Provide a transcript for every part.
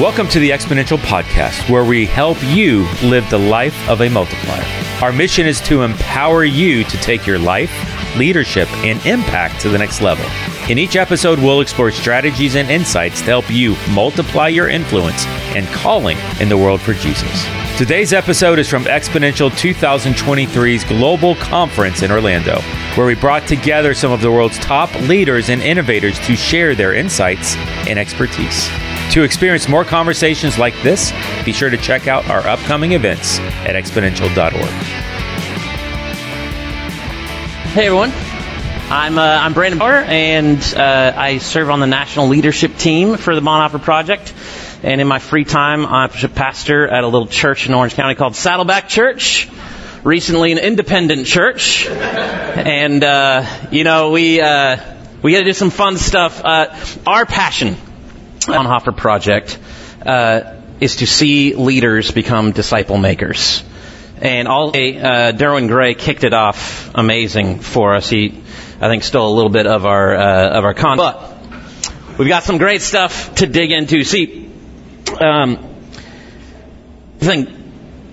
Welcome to the Exponential Podcast, where we help you live the life of a multiplier. Our mission is to empower you to take your life, leadership, and impact to the next level. In each episode, we'll explore strategies and insights to help you multiply your influence and calling in the world for Jesus. Today's episode is from Exponential 2023's Global Conference in Orlando, where we brought together some of the world's top leaders and innovators to share their insights and expertise. To experience more conversations like this, be sure to check out our upcoming events at exponential.org. Hey everyone, I'm uh, I'm Brandon Bauer, and uh, I serve on the national leadership team for the Bonhoeffer Project. And in my free time, I'm a pastor at a little church in Orange County called Saddleback Church. Recently, an independent church, and uh, you know we uh, we got to do some fun stuff. Uh, our passion, Bonhoeffer Project, uh, is to see leaders become disciple makers. And all day, uh, Derwin Gray kicked it off amazing for us. He, I think, stole a little bit of our uh, of our content. But we've got some great stuff to dig into. See, um, I think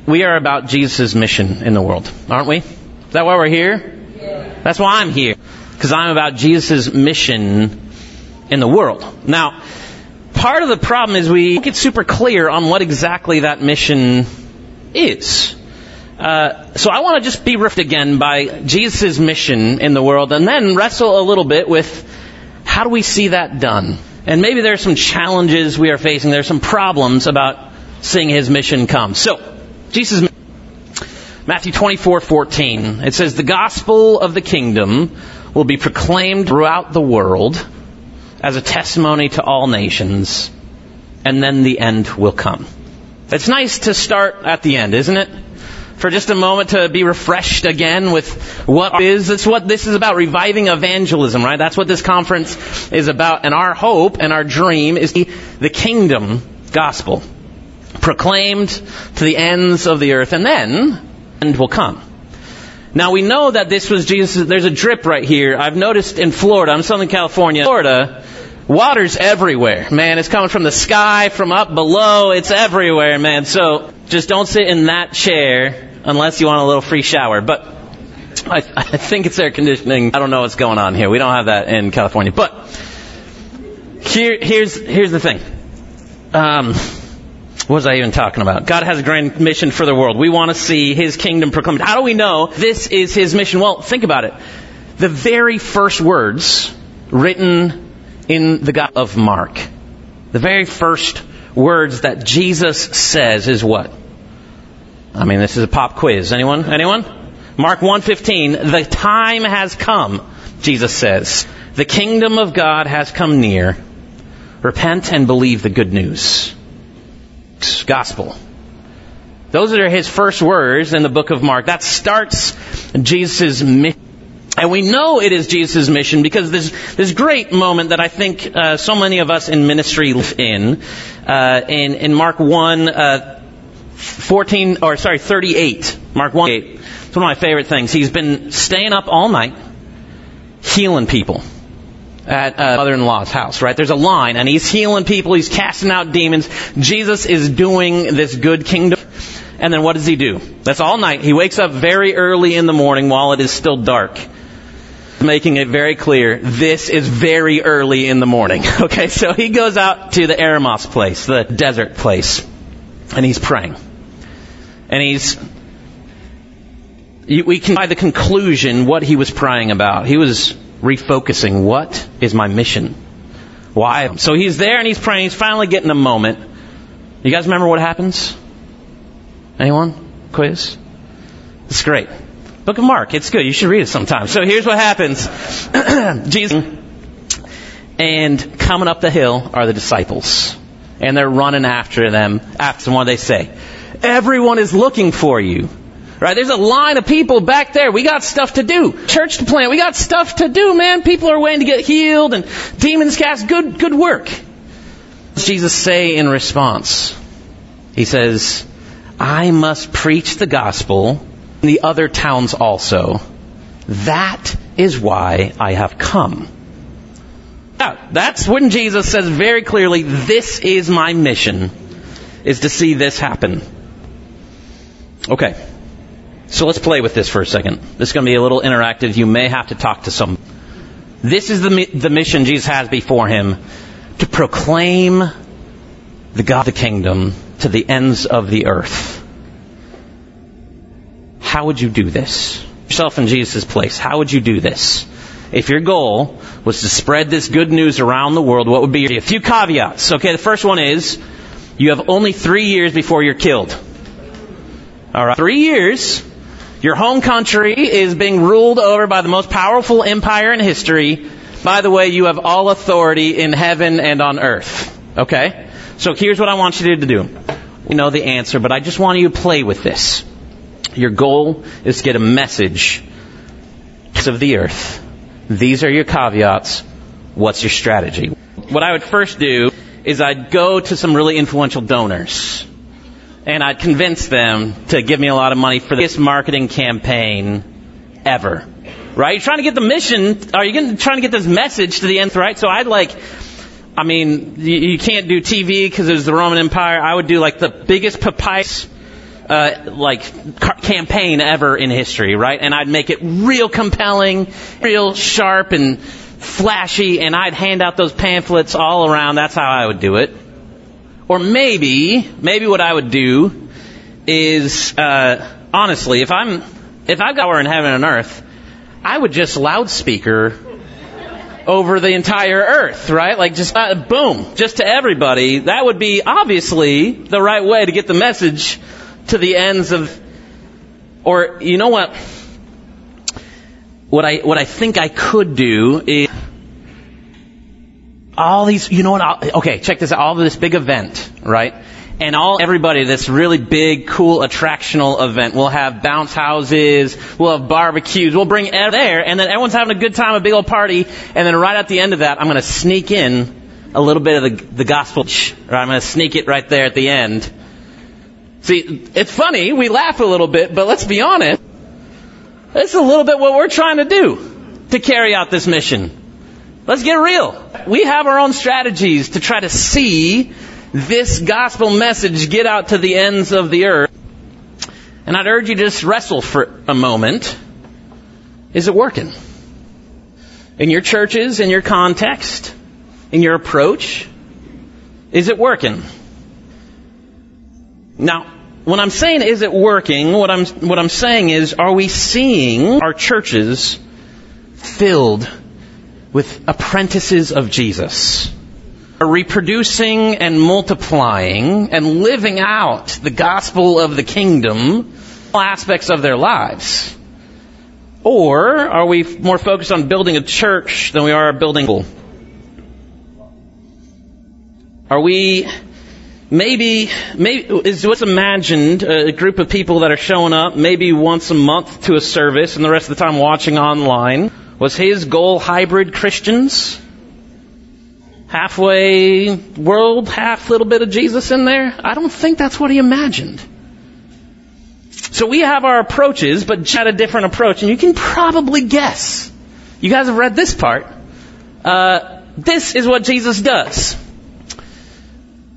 we are about Jesus' mission in the world, aren't we? Is that why we're here? Yeah. That's why I'm here. Because I'm about Jesus' mission in the world. Now, part of the problem is we don't get super clear on what exactly that mission is. Uh, so I want to just be riffed again by Jesus' mission in the world and then wrestle a little bit with how do we see that done? And maybe there are some challenges we are facing. There are some problems about seeing his mission come. So, Jesus' Matthew 24, 14. It says, The gospel of the kingdom will be proclaimed throughout the world as a testimony to all nations, and then the end will come. It's nice to start at the end, isn't it? For just a moment to be refreshed again with what is. That's what this is about, reviving evangelism, right? That's what this conference is about. And our hope and our dream is the kingdom gospel proclaimed to the ends of the earth, and then end will come. Now we know that this was Jesus. There's a drip right here. I've noticed in Florida. I'm Southern California. Florida, water's everywhere, man. It's coming from the sky, from up below. It's everywhere, man. So just don't sit in that chair unless you want a little free shower. But I, I think it's air conditioning. I don't know what's going on here. We don't have that in California. But here, here's here's the thing. Um, what was I even talking about? God has a grand mission for the world. We want to see His kingdom proclaimed. How do we know this is His mission? Well, think about it. The very first words written in the God of Mark, the very first words that Jesus says is what? I mean, this is a pop quiz. Anyone? Anyone? Mark 1:15, the time has come, Jesus says. The kingdom of God has come near. Repent and believe the good news. Gospel. Those are his first words in the book of Mark. That starts Jesus' mission. And we know it is Jesus' mission because there's this great moment that I think uh, so many of us in ministry live in. Uh, in, in Mark 1, uh, 14, or sorry, 38. Mark 1, 8. It's one of my favorite things. He's been staying up all night, healing people at uh, mother-in-law's house, right? There's a line, and he's healing people, he's casting out demons. Jesus is doing this good kingdom. And then what does he do? That's all night. He wakes up very early in the morning while it is still dark. Making it very clear, this is very early in the morning. Okay, so he goes out to the Eremos place, the desert place, and he's praying. And he's, we can by the conclusion what he was praying about. He was refocusing. What is my mission? Why? So he's there and he's praying. He's finally getting a moment. You guys remember what happens? Anyone? Quiz? It's great. Book of Mark. It's good. You should read it sometime. So here's what happens. Jesus and coming up the hill are the disciples. And they're running after them. After what they say? Everyone is looking for you. Right? There's a line of people back there. We got stuff to do. Church to plant. We got stuff to do, man. People are waiting to get healed and demons cast. Good, good work. What does Jesus say in response? He says, I must preach the gospel in the other towns also. That is why I have come. Now, that's when Jesus says very clearly, this is my mission, is to see this happen. Okay. So let's play with this for a second. This is going to be a little interactive. You may have to talk to some. This is the, the mission Jesus has before him to proclaim the God of the kingdom to the ends of the earth. How would you do this? Yourself in Jesus' place. How would you do this? If your goal was to spread this good news around the world, what would be a few caveats? Okay, the first one is you have only three years before you're killed. All right, three years. Your home country is being ruled over by the most powerful empire in history. By the way, you have all authority in heaven and on earth. Okay? So here's what I want you to do. You know the answer, but I just want you to play with this. Your goal is to get a message of the earth. These are your caveats. What's your strategy? What I would first do is I'd go to some really influential donors and I'd convince them to give me a lot of money for this marketing campaign ever. Right? You're trying to get the mission, are you trying to get this message to the end, right? So I'd like, I mean, you, you can't do TV because it was the Roman Empire. I would do like the biggest papyrus, uh, like ca- campaign ever in history, right? And I'd make it real compelling, real sharp and flashy, and I'd hand out those pamphlets all around. That's how I would do it. Or maybe, maybe what I would do is, uh, honestly, if I'm, if I've got power in heaven and earth, I would just loudspeaker over the entire earth, right? Like just, uh, boom, just to everybody. That would be obviously the right way to get the message to the ends of, or you know what? What I, what I think I could do is, all these, you know what? Okay, check this out. All this big event, right? And all everybody, this really big, cool, attractional event. We'll have bounce houses, we'll have barbecues, we'll bring everyone there, and then everyone's having a good time, a big old party, and then right at the end of that, I'm going to sneak in a little bit of the, the gospel. Right? I'm going to sneak it right there at the end. See, it's funny, we laugh a little bit, but let's be honest. it's a little bit what we're trying to do to carry out this mission. Let's get real. We have our own strategies to try to see this gospel message get out to the ends of the earth. And I'd urge you to just wrestle for a moment. Is it working? In your churches, in your context, in your approach, is it working? Now, when I'm saying is it working, what I'm, what I'm saying is, are we seeing our churches filled with apprentices of Jesus? reproducing and multiplying and living out the gospel of the kingdom all aspects of their lives? Or are we more focused on building a church than we are building Are we maybe maybe is what's imagined a group of people that are showing up maybe once a month to a service and the rest of the time watching online? Was his goal hybrid Christians? halfway world, half little bit of Jesus in there? I don't think that's what he imagined. So we have our approaches, but had a different approach, and you can probably guess. You guys have read this part. Uh, this is what Jesus does.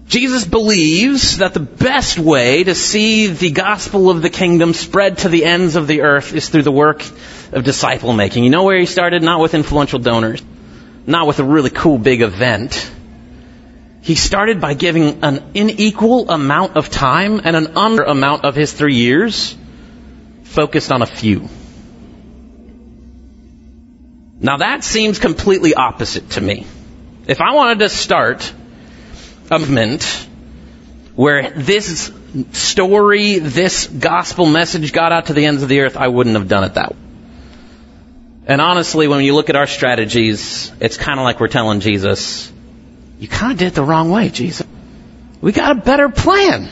Jesus believes that the best way to see the gospel of the kingdom spread to the ends of the earth is through the work of disciple making. You know where he started? Not with influential donors not with a really cool big event. He started by giving an unequal amount of time and an under amount of his three years focused on a few. Now that seems completely opposite to me. If I wanted to start a movement where this story, this gospel message got out to the ends of the earth, I wouldn't have done it that way. And honestly, when you look at our strategies, it's kind of like we're telling Jesus, you kind of did it the wrong way, Jesus. We got a better plan.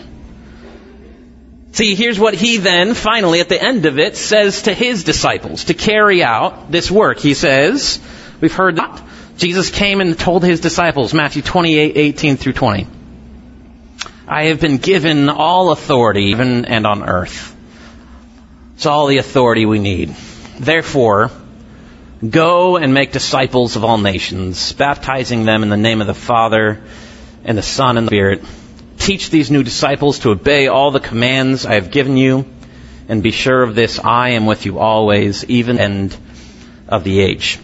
See, here's what he then, finally, at the end of it, says to his disciples to carry out this work. He says, we've heard that. Jesus came and told his disciples, Matthew 28, 18 through 20. I have been given all authority, even and on earth. It's all the authority we need. Therefore, Go and make disciples of all nations, baptizing them in the name of the Father and the Son and the Spirit. Teach these new disciples to obey all the commands I have given you, and be sure of this, I am with you always, even the end of the age.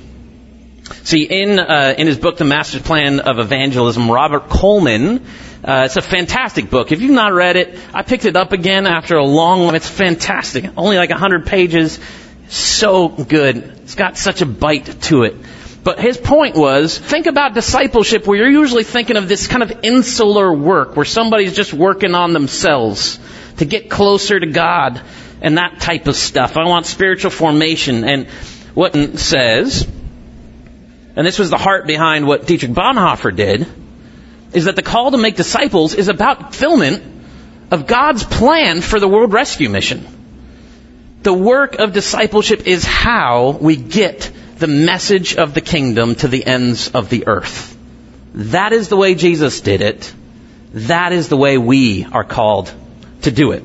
See, in uh, in his book, The Master's Plan of Evangelism, Robert Coleman, uh, it's a fantastic book. If you've not read it, I picked it up again after a long. time. It's fantastic. Only like hundred pages. So good. It's got such a bite to it. But his point was, think about discipleship where you're usually thinking of this kind of insular work where somebody's just working on themselves to get closer to God and that type of stuff. I want spiritual formation. And what it says, and this was the heart behind what Dietrich Bonhoeffer did, is that the call to make disciples is about fulfillment of God's plan for the world rescue mission. The work of discipleship is how we get the message of the kingdom to the ends of the earth. That is the way Jesus did it. That is the way we are called to do it.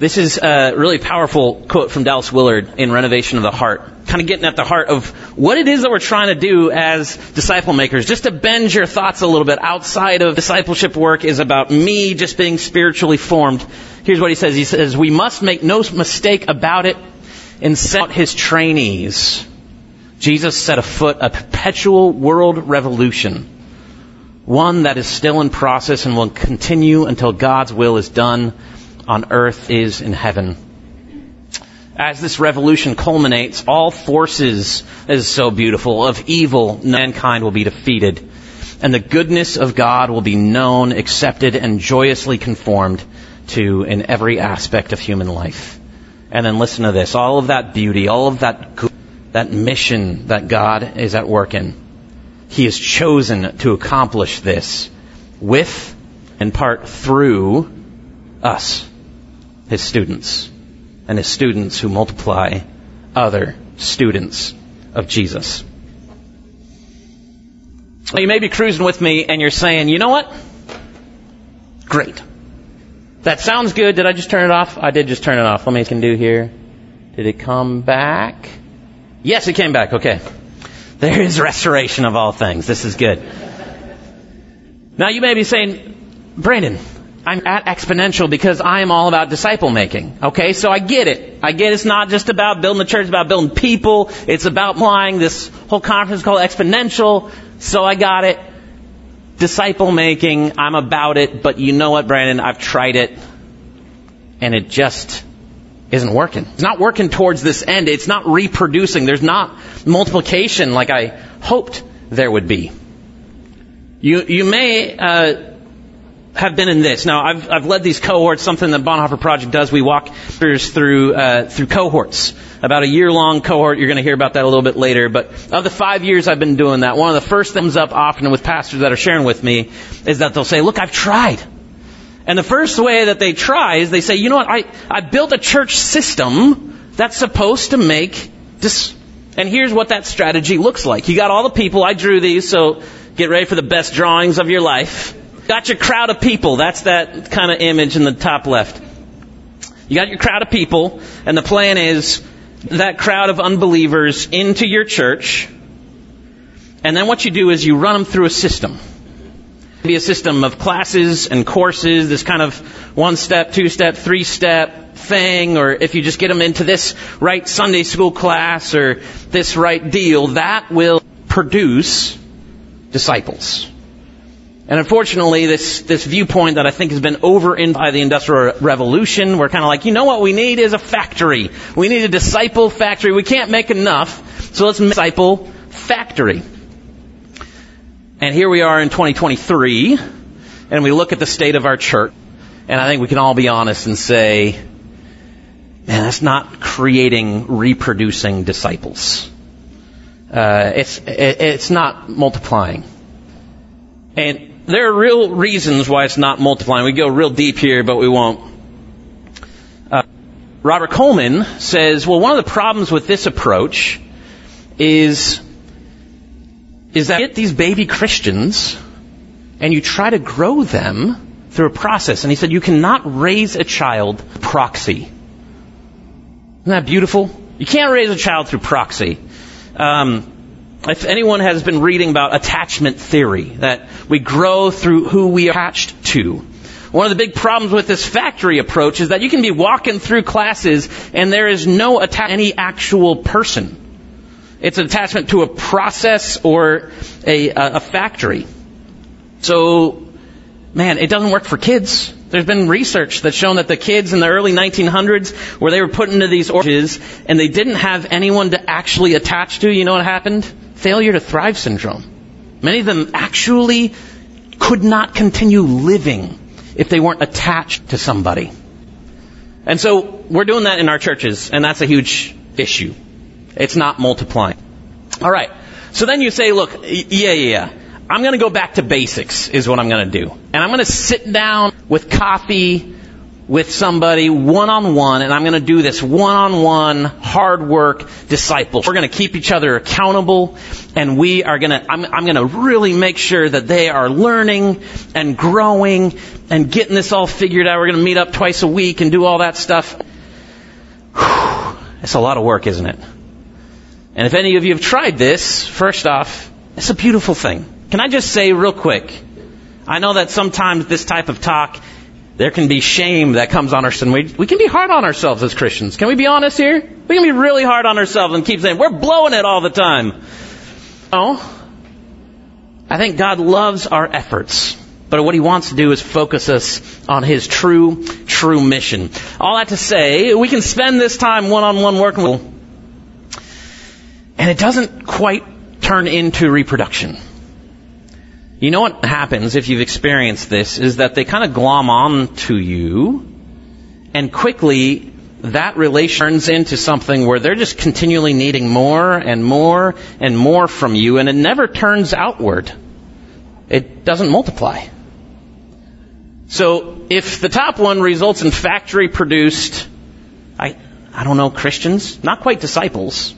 This is a really powerful quote from Dallas Willard in Renovation of the Heart. Kind of getting at the heart of what it is that we're trying to do as disciple makers. Just to bend your thoughts a little bit outside of discipleship work is about me just being spiritually formed. Here's what he says. He says, we must make no mistake about it and send out his trainees. Jesus set afoot a perpetual world revolution. One that is still in process and will continue until God's will is done on earth is in heaven. As this revolution culminates, all forces, is so beautiful, of evil, mankind will be defeated. And the goodness of God will be known, accepted, and joyously conformed to in every aspect of human life. And then listen to this. All of that beauty, all of that that mission that God is at work in. He has chosen to accomplish this with, in part, through us his students, and his students who multiply other students of Jesus. You may be cruising with me and you're saying, you know what? Great. That sounds good. Did I just turn it off? I did just turn it off. Let me can do here. Did it come back? Yes, it came back. Okay. There is restoration of all things. This is good. Now you may be saying, Brandon, I'm at exponential because I am all about disciple making. Okay, so I get it. I get it's not just about building the church, it's about building people. It's about applying this whole conference is called exponential. So I got it. Disciple making, I'm about it, but you know what, Brandon? I've tried it and it just isn't working. It's not working towards this end. It's not reproducing. There's not multiplication like I hoped there would be. You, you may, uh, have been in this. Now, I've, I've led these cohorts, something that Bonhoeffer Project does. We walk through, uh, through cohorts. About a year long cohort. You're going to hear about that a little bit later. But of the five years I've been doing that, one of the first things up often with pastors that are sharing with me is that they'll say, look, I've tried. And the first way that they try is they say, you know what, I, I built a church system that's supposed to make this, and here's what that strategy looks like. You got all the people, I drew these, so get ready for the best drawings of your life. Got your crowd of people. That's that kind of image in the top left. You got your crowd of people, and the plan is that crowd of unbelievers into your church. And then what you do is you run them through a system. Be a system of classes and courses, this kind of one step, two step, three step thing, or if you just get them into this right Sunday school class or this right deal, that will produce disciples. And unfortunately, this, this viewpoint that I think has been over in by the Industrial Revolution, we're kind of like, you know what we need is a factory. We need a disciple factory. We can't make enough, so let's disciple factory. And here we are in 2023, and we look at the state of our church, and I think we can all be honest and say, man, that's not creating, reproducing disciples. Uh, it's, it, it's not multiplying. And there are real reasons why it's not multiplying. We go real deep here, but we won't. Uh, Robert Coleman says, well, one of the problems with this approach is, is that you get these baby Christians and you try to grow them through a process. And he said, you cannot raise a child proxy. Isn't that beautiful? You can't raise a child through proxy. Um, if anyone has been reading about attachment theory, that we grow through who we are attached to. One of the big problems with this factory approach is that you can be walking through classes and there is no attachment to any actual person. It's an attachment to a process or a, a factory. So, man, it doesn't work for kids. There's been research that's shown that the kids in the early 1900s, where they were put into these orphanages and they didn't have anyone to actually attach to, you know what happened? Failure to thrive syndrome. Many of them actually could not continue living if they weren't attached to somebody. And so we're doing that in our churches, and that's a huge issue. It's not multiplying. All right. So then you say, look, yeah, yeah, yeah. I'm going to go back to basics is what I'm going to do. And I'm going to sit down with coffee with somebody one on one and I'm going to do this one on one hard work disciple. We're going to keep each other accountable and we are going to, I'm, I'm going to really make sure that they are learning and growing and getting this all figured out. We're going to meet up twice a week and do all that stuff. Whew, it's a lot of work, isn't it? And if any of you have tried this, first off, it's a beautiful thing. Can I just say real quick? I know that sometimes this type of talk, there can be shame that comes on us, and we, we can be hard on ourselves as Christians. Can we be honest here? We can be really hard on ourselves and keep saying, we're blowing it all the time. No. I think God loves our efforts. But what he wants to do is focus us on his true, true mission. All that to say, we can spend this time one-on-one working with and it doesn't quite turn into reproduction. You know what happens if you've experienced this is that they kind of glom on to you and quickly that relation turns into something where they're just continually needing more and more and more from you and it never turns outward. It doesn't multiply. So if the top one results in factory produced, I, I don't know, Christians, not quite disciples.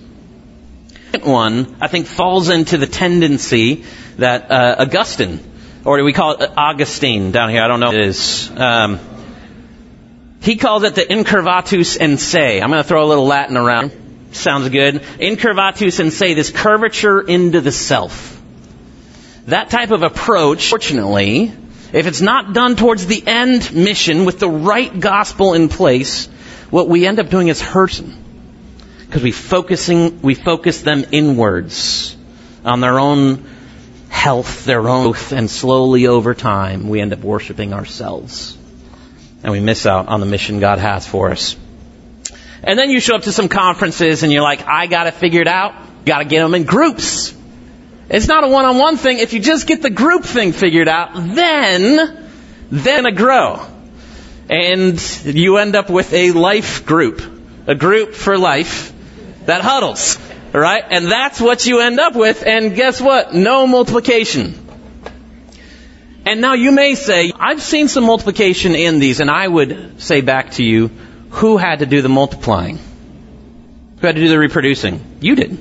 One, I think falls into the tendency that uh, Augustine, or do we call it Augustine down here, I don't know what it is. Um, he calls it the incurvatus in se. I'm going to throw a little Latin around. Sounds good. Incurvatus in se, this curvature into the self. That type of approach, fortunately, if it's not done towards the end mission with the right gospel in place, what we end up doing is hurting. Because we focusing, we focus them inwards on their own health, their own growth, and slowly over time we end up worshiping ourselves. And we miss out on the mission God has for us. And then you show up to some conferences and you're like, I got it figured out. Got to get them in groups. It's not a one-on-one thing. If you just get the group thing figured out, then, then a grow. And you end up with a life group. A group for life that huddles. Right? And that's what you end up with. And guess what? No multiplication. And now you may say, I've seen some multiplication in these, and I would say back to you, who had to do the multiplying? Who had to do the reproducing? You did.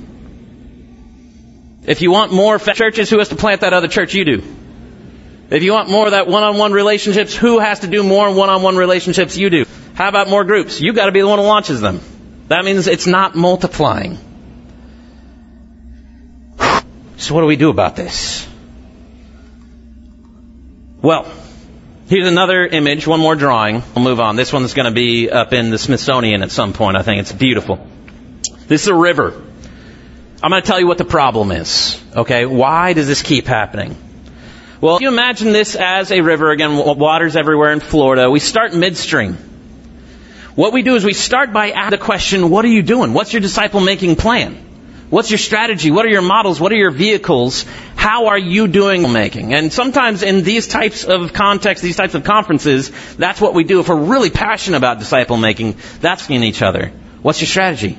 If you want more churches, who has to plant that other church? You do. If you want more of that one-on-one relationships, who has to do more one-on-one relationships? You do. How about more groups? You've got to be the one who launches them. That means it's not multiplying. So what do we do about this? Well, here's another image, one more drawing. We'll move on. This one's going to be up in the Smithsonian at some point. I think it's beautiful. This is a river. I'm going to tell you what the problem is. Okay? Why does this keep happening? Well, if you imagine this as a river, again, water's everywhere in Florida. We start midstream. What we do is we start by asking the question, what are you doing? What's your disciple making plan? What's your strategy? What are your models? What are your vehicles? How are you doing making? And sometimes in these types of contexts, these types of conferences, that's what we do. If we're really passionate about disciple making, that's in each other. What's your strategy?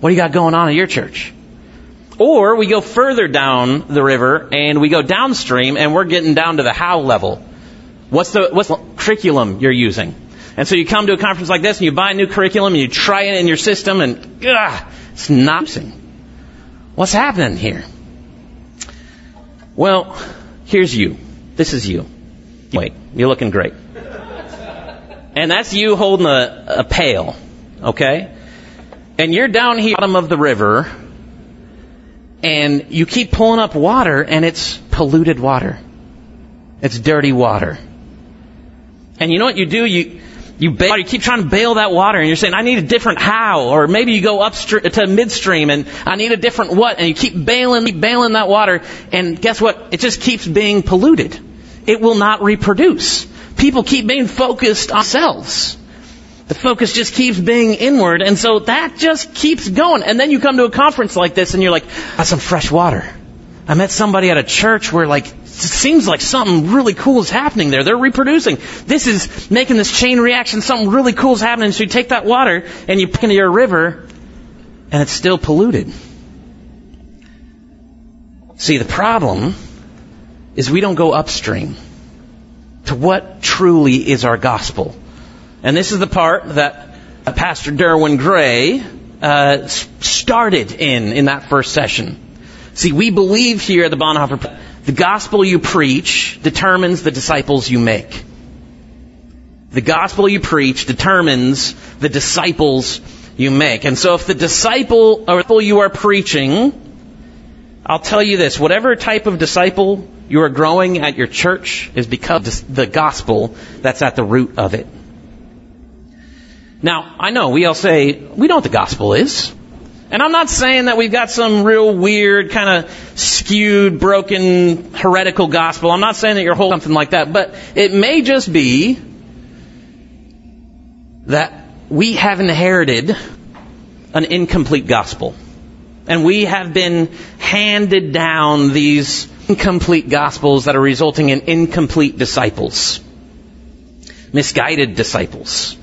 What do you got going on at your church? Or we go further down the river and we go downstream and we're getting down to the how level. What's the, what's the curriculum you're using? And so you come to a conference like this and you buy a new curriculum and you try it in your system and, ugh, it's not using. What's happening here? Well, here's you. This is you. Wait, you're looking great. And that's you holding a, a pail, okay? and you're down here bottom of the river, and you keep pulling up water, and it's polluted water. It's dirty water. And you know what you do? You you you keep trying to bail that water, and you're saying, "I need a different how," or maybe you go upstream to midstream, and I need a different what, and you keep bailing, keep bailing that water, and guess what? It just keeps being polluted. It will not reproduce. People keep being focused on themselves. The focus just keeps being inward, and so that just keeps going. And then you come to a conference like this, and you're like, "That's some fresh water." I met somebody at a church where like seems like something really cool is happening there. They're reproducing. This is making this chain reaction. Something really cool is happening. So you take that water and you put it into your river, and it's still polluted. See, the problem is we don't go upstream to what truly is our gospel. And this is the part that Pastor Derwin Gray uh, started in in that first session. See, we believe here at the Bonhoeffer, the gospel you preach determines the disciples you make. The gospel you preach determines the disciples you make. And so if the disciple or you are preaching, I'll tell you this, whatever type of disciple you are growing at your church is because the gospel that's at the root of it. Now, I know we all say, we know what the gospel is. And I'm not saying that we've got some real weird, kind of skewed, broken, heretical gospel. I'm not saying that you're holding something like that. But it may just be that we have inherited an incomplete gospel. And we have been handed down these incomplete gospels that are resulting in incomplete disciples. Misguided disciples.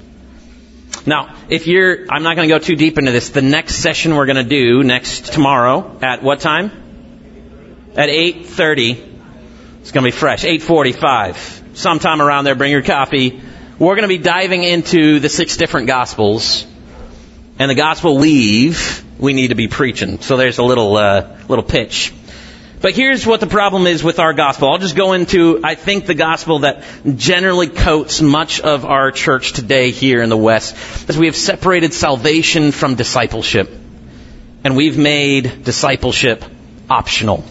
Now, if you're, I'm not going to go too deep into this. The next session we're going to do next tomorrow at what time? At 8:30. It's going to be fresh. 8:45. Sometime around there. Bring your coffee. We're going to be diving into the six different gospels, and the gospel leave we need to be preaching. So there's a little uh, little pitch. But here's what the problem is with our gospel. I'll just go into, I think, the gospel that generally coats much of our church today here in the West. Is we have separated salvation from discipleship. And we've made discipleship optional.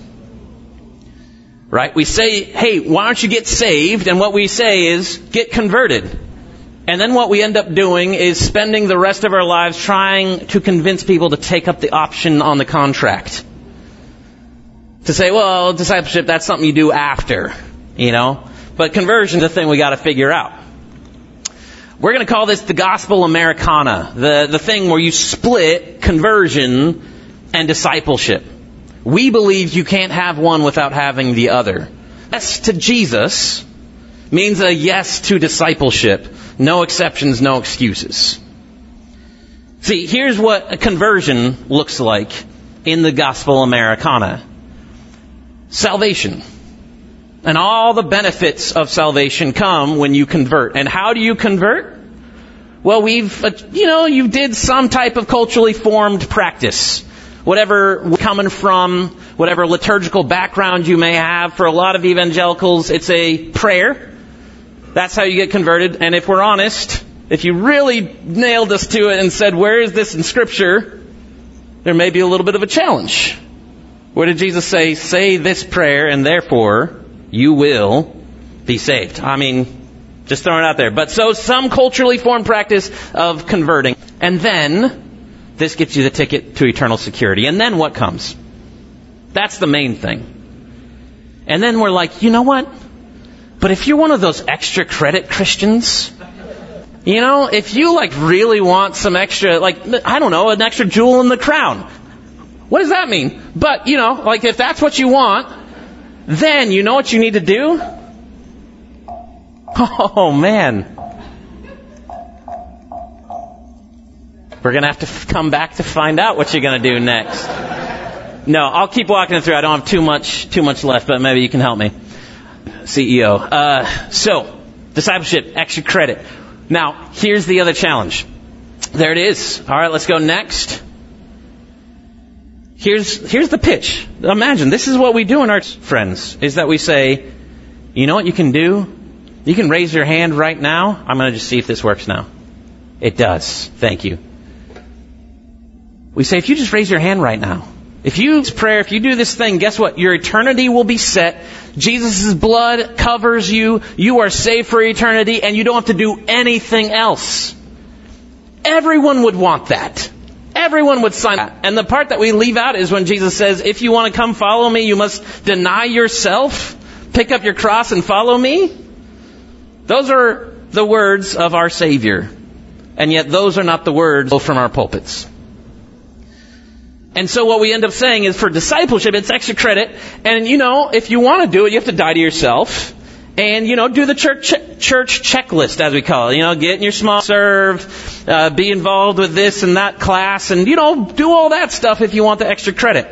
Right? We say, hey, why don't you get saved? And what we say is, get converted. And then what we end up doing is spending the rest of our lives trying to convince people to take up the option on the contract to say, well, discipleship, that's something you do after, you know. But conversion is a thing we got to figure out. We're to call this the gospel Americana, the, the thing where you split conversion and discipleship. We believe you can't have one without having the other. Yes to Jesus means a yes to discipleship. No exceptions, no excuses. See, here's what a conversion looks like in the gospel Americana salvation. And all the benefits of salvation come when you convert. And how do you convert? Well, we've, uh, you know, you did some type of culturally formed practice. Whatever coming from, whatever liturgical background you may have, for a lot of evangelicals, it's a prayer. That's how you get converted. And if we're honest, if you really nailed us to it and said, where is this in scripture? There may be a little bit of a challenge. Where did Jesus say, say this prayer and therefore you will be saved? I mean, just throwing it out there. But so some culturally formed practice of converting. And then this gets you the ticket to eternal security. And then what comes? That's the main thing. And then we're like, you know what? But if you're one of those extra credit Christians, you know, if you like really want some extra, like, I don't know, an extra jewel in the crown, what does that mean? But, you know, like if that's what you want, then you know what you need to do? Oh man. We're going to have to f- come back to find out what you're going to do next. No, I'll keep walking through. I don't have too much too much left, but maybe you can help me. CEO. Uh, so, discipleship, extra credit. Now, here's the other challenge. There it is. All right, let's go next. Here's, here's the pitch. Imagine, this is what we do in our friends, is that we say, you know what you can do? You can raise your hand right now. I'm going to just see if this works now. It does. Thank you. We say, if you just raise your hand right now, if you prayer, if you do this thing, guess what? Your eternity will be set. Jesus' blood covers you. You are saved for eternity and you don't have to do anything else. Everyone would want that. Everyone would sign that. And the part that we leave out is when Jesus says, if you want to come follow me, you must deny yourself, pick up your cross and follow me. Those are the words of our Savior. And yet those are not the words from our pulpits. And so what we end up saying is for discipleship, it's extra credit. And you know, if you want to do it, you have to die to yourself. And, you know, do the church, church checklist, as we call it. You know, get in your small serve, uh, be involved with this and that class, and, you know, do all that stuff if you want the extra credit.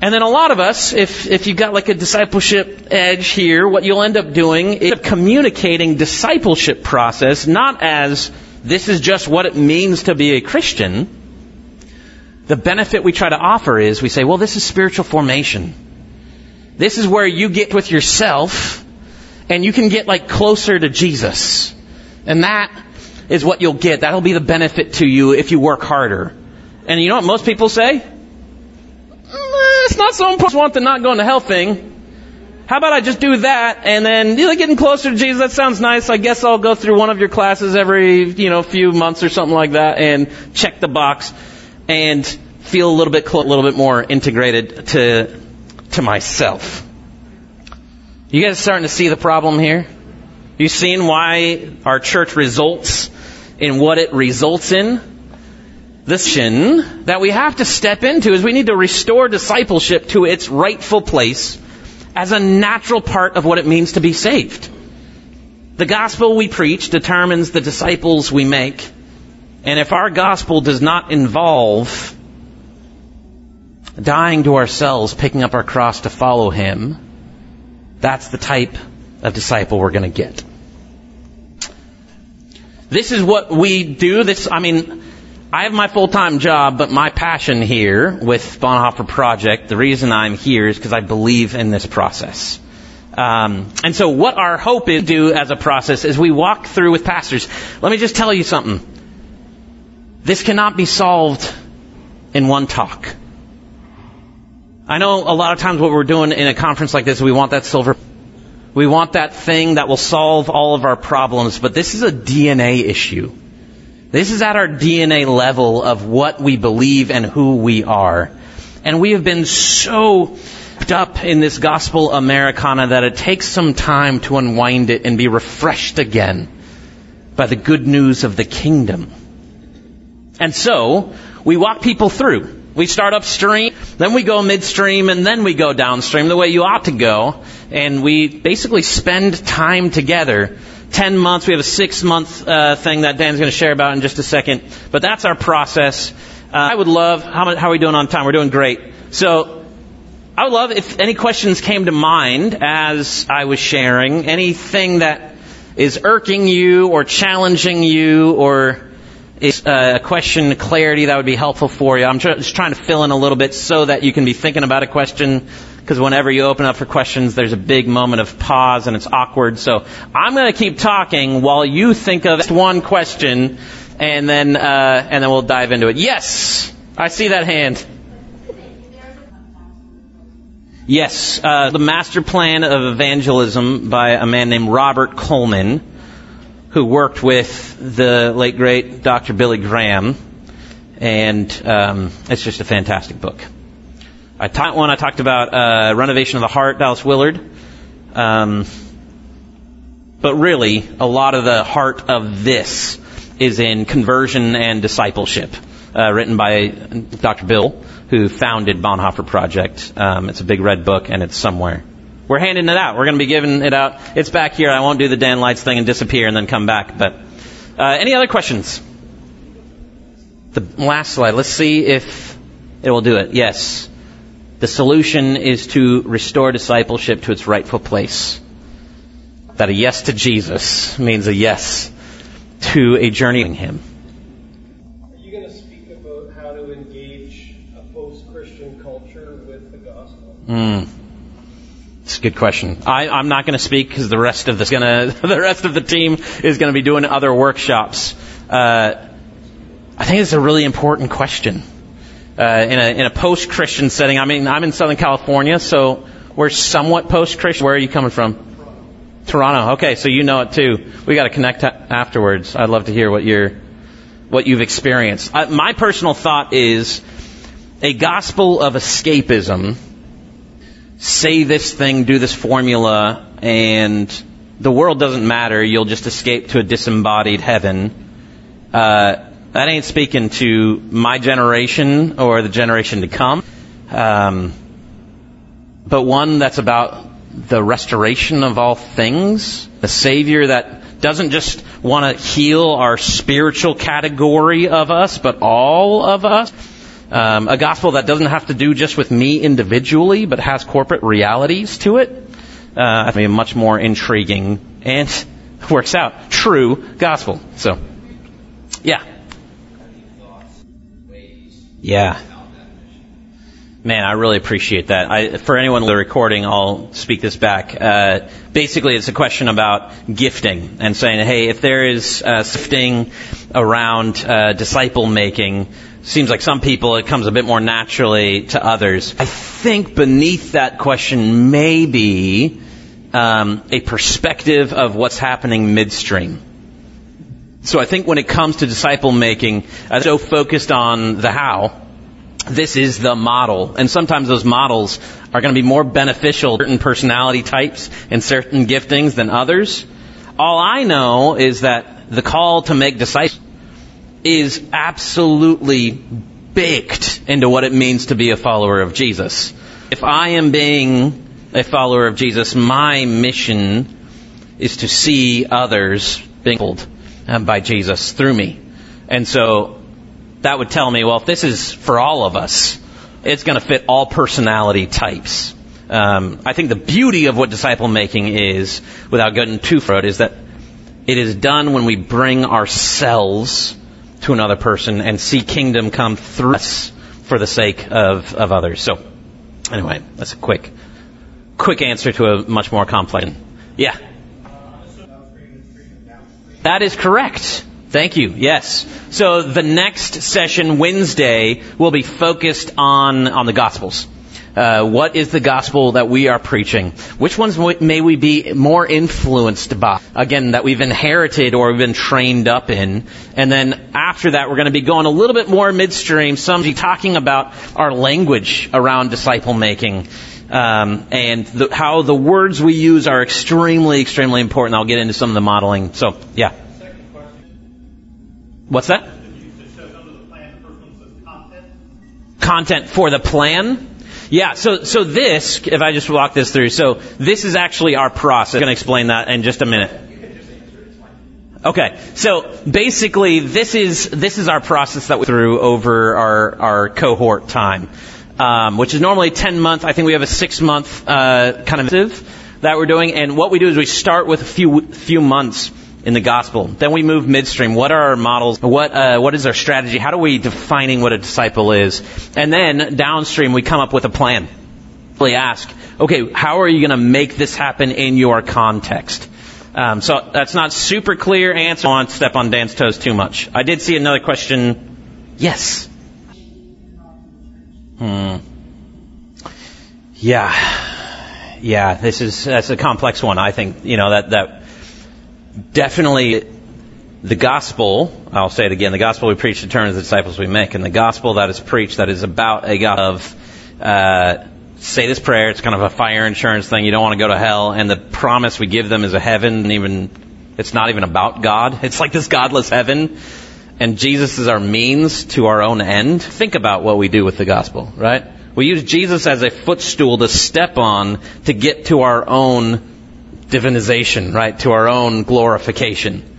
And then a lot of us, if, if you've got like a discipleship edge here, what you'll end up doing is communicating discipleship process not as this is just what it means to be a Christian, the benefit we try to offer is we say, well, this is spiritual formation. This is where you get with yourself and you can get like closer to Jesus. And that is what you'll get. That'll be the benefit to you if you work harder. And you know what most people say? Mm, it's not so important. want the not going to hell thing. How about I just do that and then you getting closer to Jesus? That sounds nice. I guess I'll go through one of your classes every you know few months or something like that and check the box and feel a little bit cl- a little bit more integrated to to myself. You guys are starting to see the problem here? You seen why our church results in what it results in? The sin that we have to step into is we need to restore discipleship to its rightful place as a natural part of what it means to be saved. The gospel we preach determines the disciples we make. And if our gospel does not involve dying to ourselves, picking up our cross to follow Him, that's the type of disciple we're going to get. This is what we do. This, I mean, I have my full-time job, but my passion here with Bonhoeffer Project, the reason I'm here is because I believe in this process. Um, and so what our hope is to do as a process is we walk through with pastors. Let me just tell you something. This cannot be solved in one talk. I know a lot of times what we're doing in a conference like this, we want that silver. We want that thing that will solve all of our problems, but this is a DNA issue. This is at our DNA level of what we believe and who we are. And we have been so up in this gospel Americana that it takes some time to unwind it and be refreshed again by the good news of the kingdom. And so, we walk people through. We start upstream, then we go midstream, and then we go downstream the way you ought to go. And we basically spend time together. Ten months, we have a six month uh, thing that Dan's going to share about in just a second. But that's our process. Uh, I would love, how, how are we doing on time? We're doing great. So, I would love if any questions came to mind as I was sharing, anything that is irking you or challenging you or is uh, a question clarity that would be helpful for you. I'm just trying to fill in a little bit so that you can be thinking about a question because whenever you open up for questions, there's a big moment of pause and it's awkward. So I'm going to keep talking while you think of one question, and then uh, and then we'll dive into it. Yes, I see that hand. Yes, uh, the master plan of evangelism by a man named Robert Coleman who worked with the late great Dr. Billy Graham, and um, it's just a fantastic book. I taught one. I talked about uh, renovation of the heart, Dallas Willard. Um, but really, a lot of the heart of this is in conversion and discipleship, uh, written by Dr. Bill, who founded Bonhoeffer Project. Um, it's a big red book, and it's somewhere. We're handing it out. We're going to be giving it out. It's back here. I won't do the Dan Leitz thing and disappear and then come back. But uh, any other questions? The last slide. Let's see if it will do it. Yes. The solution is to restore discipleship to its rightful place. That a yes to Jesus means a yes to a journey in Him. Are you going to speak about how to engage a post-Christian culture with the gospel? Mm. It's a good question. I, am not going to speak because the rest of the gonna, the rest of the team is going to be doing other workshops. Uh, I think it's a really important question. Uh, in a, in a post-Christian setting, I mean, I'm in Southern California, so we're somewhat post-Christian. Where are you coming from? Toronto. Okay, so you know it too. We got to connect afterwards. I'd love to hear what you're, what you've experienced. My personal thought is a gospel of escapism. Say this thing, do this formula, and the world doesn't matter. You'll just escape to a disembodied heaven. Uh, that ain't speaking to my generation or the generation to come. Um, but one that's about the restoration of all things, the Savior that doesn't just want to heal our spiritual category of us, but all of us. Um, a gospel that doesn't have to do just with me individually, but has corporate realities to it. Uh, I think much more intriguing and works out. True gospel. So, yeah. Yeah. Man, I really appreciate that. I, for anyone the recording, I'll speak this back. Uh, basically, it's a question about gifting and saying, hey, if there is uh, sifting around uh, disciple making, seems like some people it comes a bit more naturally to others. I think beneath that question may be um, a perspective of what's happening midstream. So I think when it comes to disciple making, I'm so focused on the how. This is the model. And sometimes those models are going to be more beneficial to certain personality types and certain giftings than others. All I know is that the call to make disciples is absolutely baked into what it means to be a follower of Jesus. If I am being a follower of Jesus, my mission is to see others being pulled um, by Jesus through me. And so that would tell me, well, if this is for all of us, it's going to fit all personality types. Um, I think the beauty of what disciple making is, without getting too far, is that it is done when we bring ourselves to another person and see kingdom come through us for the sake of, of others. So, anyway, that's a quick, quick answer to a much more complex. Yeah. That is correct. Thank you. Yes. So the next session, Wednesday, will be focused on, on the Gospels. Uh, what is the gospel that we are preaching? Which ones may we be more influenced by? Again, that we've inherited or we've been trained up in. And then after that, we're going to be going a little bit more midstream. Some talking about our language around disciple making. Um, and the, how the words we use are extremely, extremely important. I'll get into some of the modeling. So, yeah. What's that? Content for the plan. Yeah, so so this, if I just walk this through, so this is actually our process. I'm going to explain that in just a minute. Okay, so basically, this is this is our process that we through over our our cohort time, um, which is normally 10 month. I think we have a six month uh, kind of that we're doing, and what we do is we start with a few few months in the gospel. Then we move midstream. What are our models? What uh, what is our strategy? How do we defining what a disciple is? And then downstream, we come up with a plan. We ask, okay, how are you going to make this happen in your context? Um, so that's not super clear answer. I don't want to step on Dan's toes too much. I did see another question. Yes. Hmm. Yeah. Yeah. This is that's a complex one. I think you know that that definitely the gospel, I'll say it again, the gospel we preach determines the disciples we make, and the gospel that is preached that is about a God of, uh, say this prayer, it's kind of a fire insurance thing, you don't want to go to hell, and the promise we give them is a heaven, and even, it's not even about God. It's like this godless heaven, and Jesus is our means to our own end. Think about what we do with the gospel, right? We use Jesus as a footstool to step on to get to our own divinization, right, to our own glorification.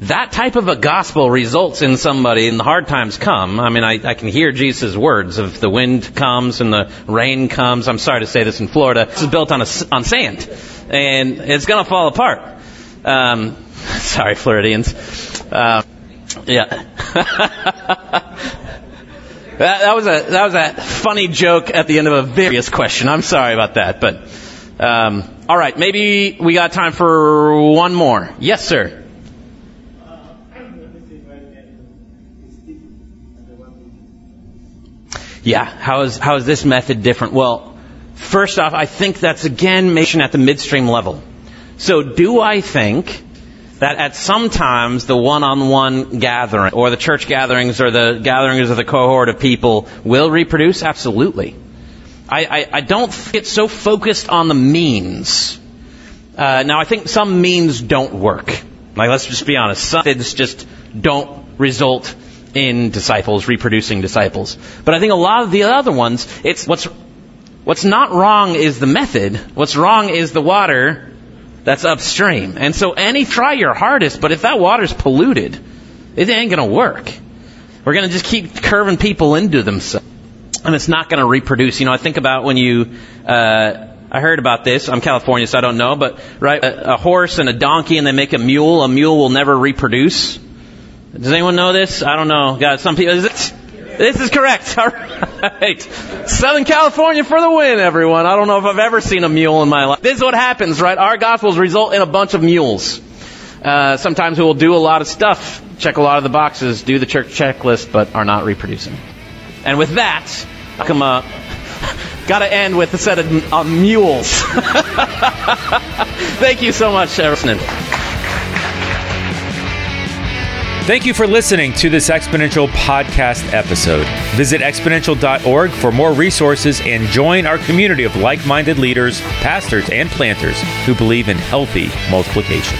That type of a gospel results in somebody, and the hard times come. I mean, I, I can hear Jesus' words of the wind comes and the rain comes. I'm sorry to say this in Florida. This is built on a, on sand, and it's going to fall apart. Um, sorry, Floridians. Uh, yeah. that, that was a that was a funny joke at the end of a various question. I'm sorry about that, but um, all right, maybe we got time for one more. Yes, sir. Yeah, how is how is this method different? Well, first off, I think that's again mission at the midstream level. So, do I think that at some times the one-on-one gathering or the church gatherings or the gatherings of the cohort of people will reproduce? Absolutely. I, I, I don't get so focused on the means. Uh, now, I think some means don't work. Like, let's just be honest. Some methods just don't result in disciples, reproducing disciples. But I think a lot of the other ones, it's what's, what's not wrong is the method. What's wrong is the water that's upstream. And so any, try your hardest, but if that water's polluted, it ain't gonna work. We're gonna just keep curving people into themselves. And it's not gonna reproduce. You know, I think about when you, uh, I heard about this. I'm California, so I don't know, but right, a, a horse and a donkey, and they make a mule. A mule will never reproduce. Does anyone know this? I don't know. God, some people. Is it? This is correct. All right. Southern California for the win, everyone. I don't know if I've ever seen a mule in my life. This is what happens, right? Our gospels result in a bunch of mules. Uh, sometimes we will do a lot of stuff, check a lot of the boxes, do the church checklist, but are not reproducing. And with that, I come up. Got to end with a set of uh, mules. Thank you so much, Everson. Thank you for listening to this Exponential podcast episode. Visit exponential.org for more resources and join our community of like minded leaders, pastors, and planters who believe in healthy multiplication.